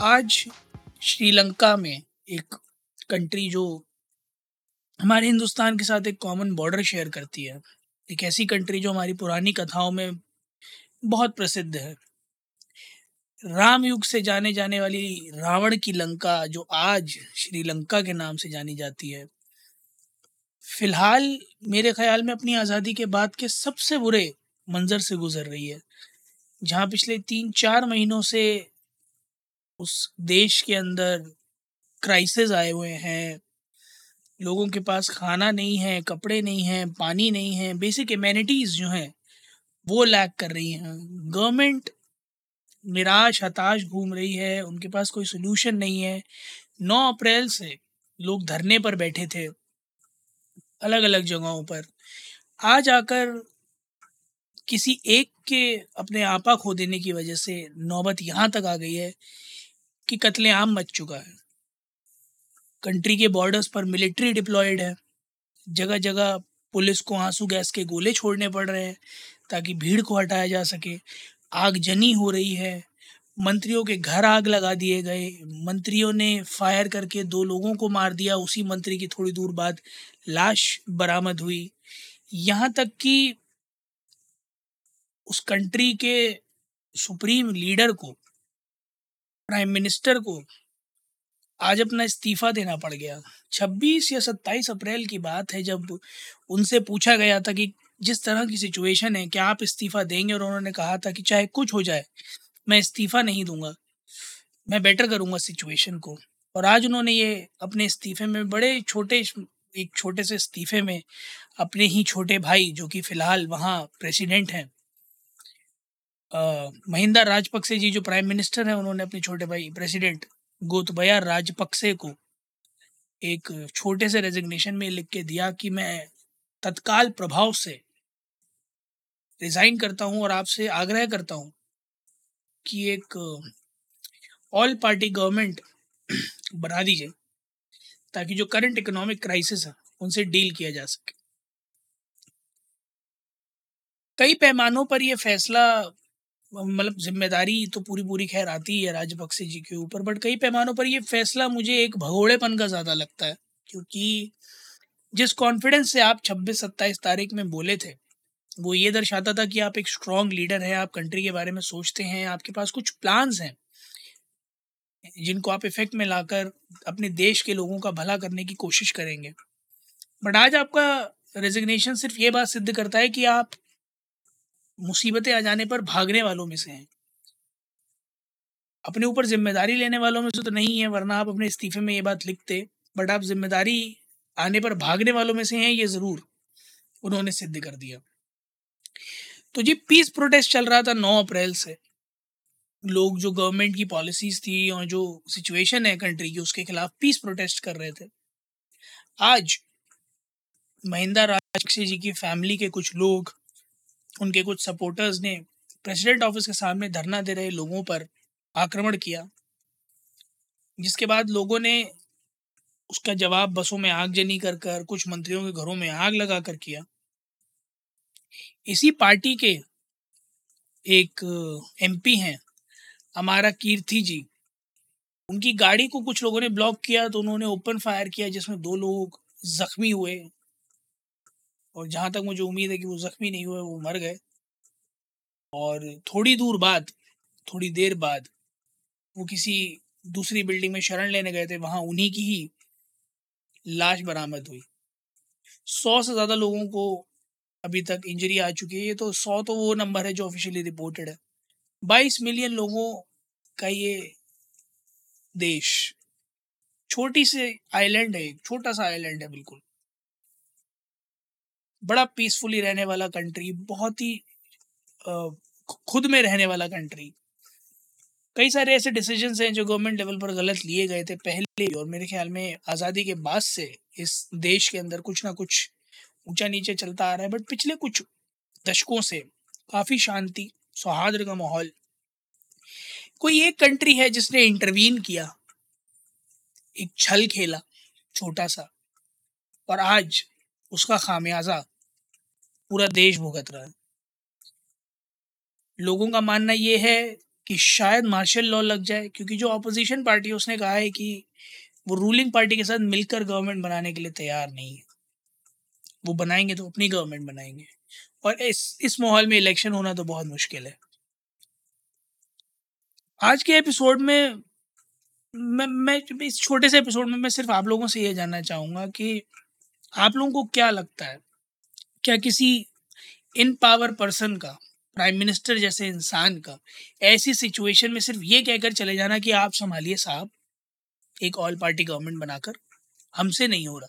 आज श्रीलंका में एक कंट्री जो हमारे हिंदुस्तान के साथ एक कॉमन बॉर्डर शेयर करती है। एक ऐसी कंट्री जो हमारी पुरानी कथाओं में बहुत प्रसिद्ध है। राम युग से जाने जाने वाली रावण की लंका जो आज श्रीलंका के नाम से जानी जाती है। फ़िलहाल मेरे ख्याल में अपनी आज़ादी के बाद के सबसे बुरे मंजर से गुजर रही है। जहाँ पिछले तीन चार महीनों से उस देश के अंदर क्राइसिस आए हुए हैं। लोगों के पास खाना नहीं है, कपड़े नहीं हैं, पानी नहीं है बेसिक एमेनिटीज़ जो हैं, वो लैक कर रही हैं। गवर्नमेंट निराश, हताश घूम रही है, उनके पास कोई सोल्यूशन नहीं है। 9 अप्रैल से लोग धरने पर बैठे थे अलग अलग जगहों पर। आज आकर किसी एक के अपने आपा खो देने की वजह से नौबत यहाँ तक आ गई है। कि कत्लेआम मच चुका है। कंट्री के बॉर्डर्स पर मिलिट्री डिप्लॉयड है। जगह जगह पुलिस को आँसू गैस के गोले छोड़ने पड़ रहे हैं ताकि भीड़ को हटाया जा सके। आगजनी हो रही है। मंत्रियों के घर आग लगा दिए गए। मंत्रियों ने फायर करके दो लोगों को मार दिया। उसी मंत्री की थोड़ी दूर बाद लाश बरामद हुई। यहाँ तक कि उस कंट्री के सुप्रीम लीडर को प्राइम मिनिस्टर को आज अपना इस्तीफा देना पड़ गया। 26 या 27 अप्रैल की बात है जब उनसे पूछा गया था कि जिस तरह की सिचुएशन है, क्या आप इस्तीफा देंगे? और उन्होंने कहा था कि चाहे कुछ हो जाए, मैं इस्तीफा नहीं दूँगा। मैं बेटर करूँगा सिचुएशन को। और आज उन्होंने ये अपने इस्तीफे में बड़े छोटे, एक छोटे से इस्तीफे में अपने ही छोटे भाई, जो कि फ़िलहाल वहाँ प्रेसिडेंट हैं महिंदा राजपक्से जी जो प्राइम मिनिस्टर हैं, उन्होंने अपने छोटे भाई प्रेसिडेंट गोतबया राजपक्से को एक छोटे से रेजिग्नेशन में लिख के दिया कि मैं तत्काल प्रभाव से रिज़ाइन करता हूँ और आपसे आग्रह करता हूँ कि एक ऑल पार्टी गवर्नमेंट बना दीजिए, ताकि जो करंट इकोनॉमिक क्राइसिस है, उनसे डील किया जा सके। कई पैमानों पर यह फैसला मतलब ज़िम्मेदारी तो पूरी पूरी खैर आती है राजपक्से जी के ऊपर बट कई पैमानों पर ये फैसला मुझे एक भगोड़ेपन का ज़्यादा लगता है, क्योंकि जिस कॉन्फिडेंस से आप 26 सत्ताईस तारीख में बोले थे, वो ये दर्शाता था कि आप एक स्ट्रॉन्ग लीडर हैं, आप कंट्री के बारे में सोचते हैं, आपके पास कुछ प्लान्स हैं, जिनको आप इफ़ेक्ट में लाकर अपने देश के लोगों का भला करने की कोशिश करेंगे। बट आज आपका रेजिग्नेशन सिर्फ़ ये बात सिद्ध करता है कि आप मुसीबतें आ जाने पर भागने वालों में से हैं। अपने ऊपर ज़िम्मेदारी लेने वालों में से तो नहीं है, वरना आप अपने इस्तीफे में ये बात लिखते, बट आप ज़िम्मेदारी आने पर भागने वालों में से हैं, ये ज़रूर उन्होंने सिद्ध कर दिया। तो जी पीस प्रोटेस्ट चल रहा था 9 अप्रैल से। लोग जो गवर्नमेंट की पॉलिसीज़ थी और जो सिचुएशन है कंट्री की, उसके खिलाफ पीस प्रोटेस्ट कर रहे थे। आज महिंदा राजपक्षे जी की फैमिली के कुछ लोग उनके कुछ सपोर्टर्स ने प्रेसिडेंट ऑफ़िस के सामने धरना दे रहे लोगों पर आक्रमण किया, जिसके बाद लोगों ने उसका जवाब बसों में आगजनी कर कर, कुछ मंत्रियों के घरों में आग लगा कर किया। इसी पार्टी के एक एमपी हैं हमारा कीर्ति जी। उनकी गाड़ी को कुछ लोगों ने ब्लॉक किया तो उन्होंने ओपन फायर किया, जिसमें दो लोग जख्मी हुए। और जहाँ तक मुझे उम्मीद है कि वो ज़ख्मी नहीं हुए, वो मर गए। और थोड़ी दूर बाद, थोड़ी देर बाद, वो किसी दूसरी बिल्डिंग में शरण लेने गए थे, वहाँ उन्हीं की ही लाश बरामद हुई। सौ से ज़्यादा लोगों को अभी तक इंजरी आ चुकी है। ये तो सौ तो वो नंबर है जो ऑफिशियली रिपोर्टेड है। बाईस मिलियन लोगों का ये देश, छोटी से आइलैंड है छोटा सा आइलैंड है, बिल्कुल। बड़ा पीसफुली रहने वाला कंट्री बहुत ही खुद में रहने वाला कंट्री कई सारे ऐसे डिसीज़न हैं जो गवर्नमेंट लेवल पर गलत लिए गए थे पहले और मेरे ख्याल में आज़ादी के बाद से इस देश के अंदर कुछ ना कुछ ऊँचा नीचे चलता आ रहा है बट पिछले कुछ दशकों से काफ़ी शांति, सौहार्द का माहौल। कोई एक कंट्री है जिसने इंटरवीन किया, एक छल खेला, छोटा सा, और आज उसका खामियाजा पूरा देश भुगत रहा है। लोगों का मानना ये है कि शायद मार्शल लॉ लग जाए, क्योंकि जो अपोजिशन पार्टी है, उसने कहा है कि वो रूलिंग पार्टी के साथ मिलकर गवर्नमेंट बनाने के लिए तैयार नहीं है। वो बनाएँगे तो अपनी गवर्नमेंट बनाएँगे। और इस इस माहौल में इलेक्शन होना तो बहुत मुश्किल है। आज के एपिसोड में मैं मैं, इस छोटे से एपिसोड में मैं सिर्फ़ आप लोगों से ये जानना चाहूँगा कि आप लोगों को क्या लगता है? क्या किसी इन पावर पर्सन का प्राइम मिनिस्टर जैसे इंसान का, ऐसी सिचुएशन में सिर्फ़ ये कहकर चले जाना कि आप संभालिए साहब, एक ऑल पार्टी गवर्नमेंट बनाकर, हमसे नहीं हो रहा।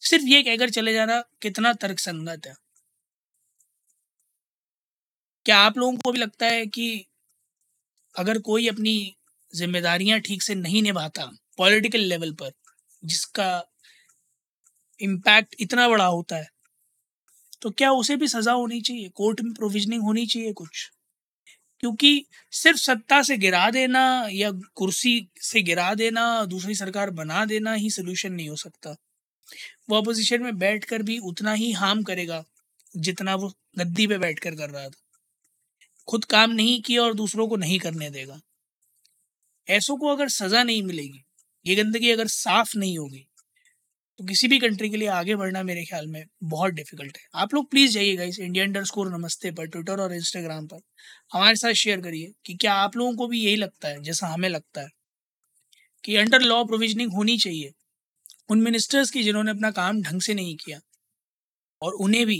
सिर्फ़ ये कहकर चले जाना कितना तर्क संगत है। क्या आप लोगों को भी लगता है कि अगर कोई अपनी जिम्मेदारियाँ ठीक से नहीं निभाता पॉलिटिकल लेवल पर, जिसका इम्पैक्ट इतना बड़ा होता है तो क्या उसे भी सज़ा होनी चाहिए? कोर्ट में प्रोविजनिंग होनी चाहिए कुछ? क्योंकि सिर्फ़ सत्ता से गिरा देना या कुर्सी से गिरा देना, दूसरी सरकार बना देना ही सोल्यूशन नहीं हो सकता। वो अपोजिशन में बैठ कर भी उतना ही हार्म करेगा, जितना वो गद्दी पे बैठ कर कर रहा था। खुद काम नहीं किया और दूसरों को नहीं करने देगा। ऐसों को अगर सज़ा नहीं मिलेगी, ये गंदगी अगर साफ़ नहीं होगी तो किसी भी कंट्री के लिए आगे बढ़ना मेरे ख्याल में बहुत डिफ़िकल्ट है। आप लोग प्लीज़ जाइएगा इस इंडिया अंडर स्कोर नमस्ते पर ट्विटर और इंस्टाग्राम पर। हमारे साथ शेयर करिए कि क्या आप लोगों को भी यही लगता है, जैसा हमें लगता है, कि अंडर लॉ प्रोविजनिंग होनी चाहिए। उन मिनिस्टर्स की जिन्होंने अपना काम ढंग से नहीं किया, और उन्हें भी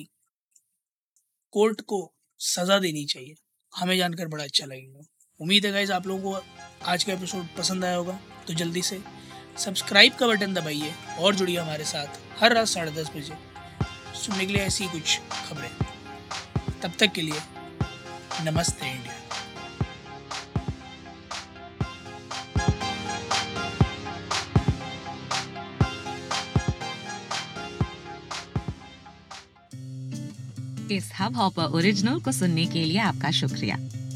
कोर्ट को सज़ा देनी चाहिए। हमें जानकर बड़ा अच्छा लगेगा। उम्मीद है गाइज़ आप लोगों को आज का एपिसोड पसंद आया होगा तो जल्दी से सब्सक्राइब का बटन दबाइए और जुड़िए हमारे साथ हर रात साढ़े दस बजे सुनने के लिए ऐसी कुछ खबरें। तब तक के लिए नमस्ते इंडिया। इस हब हॉपर ओरिजिनल को सुनने के लिए आपका शुक्रिया।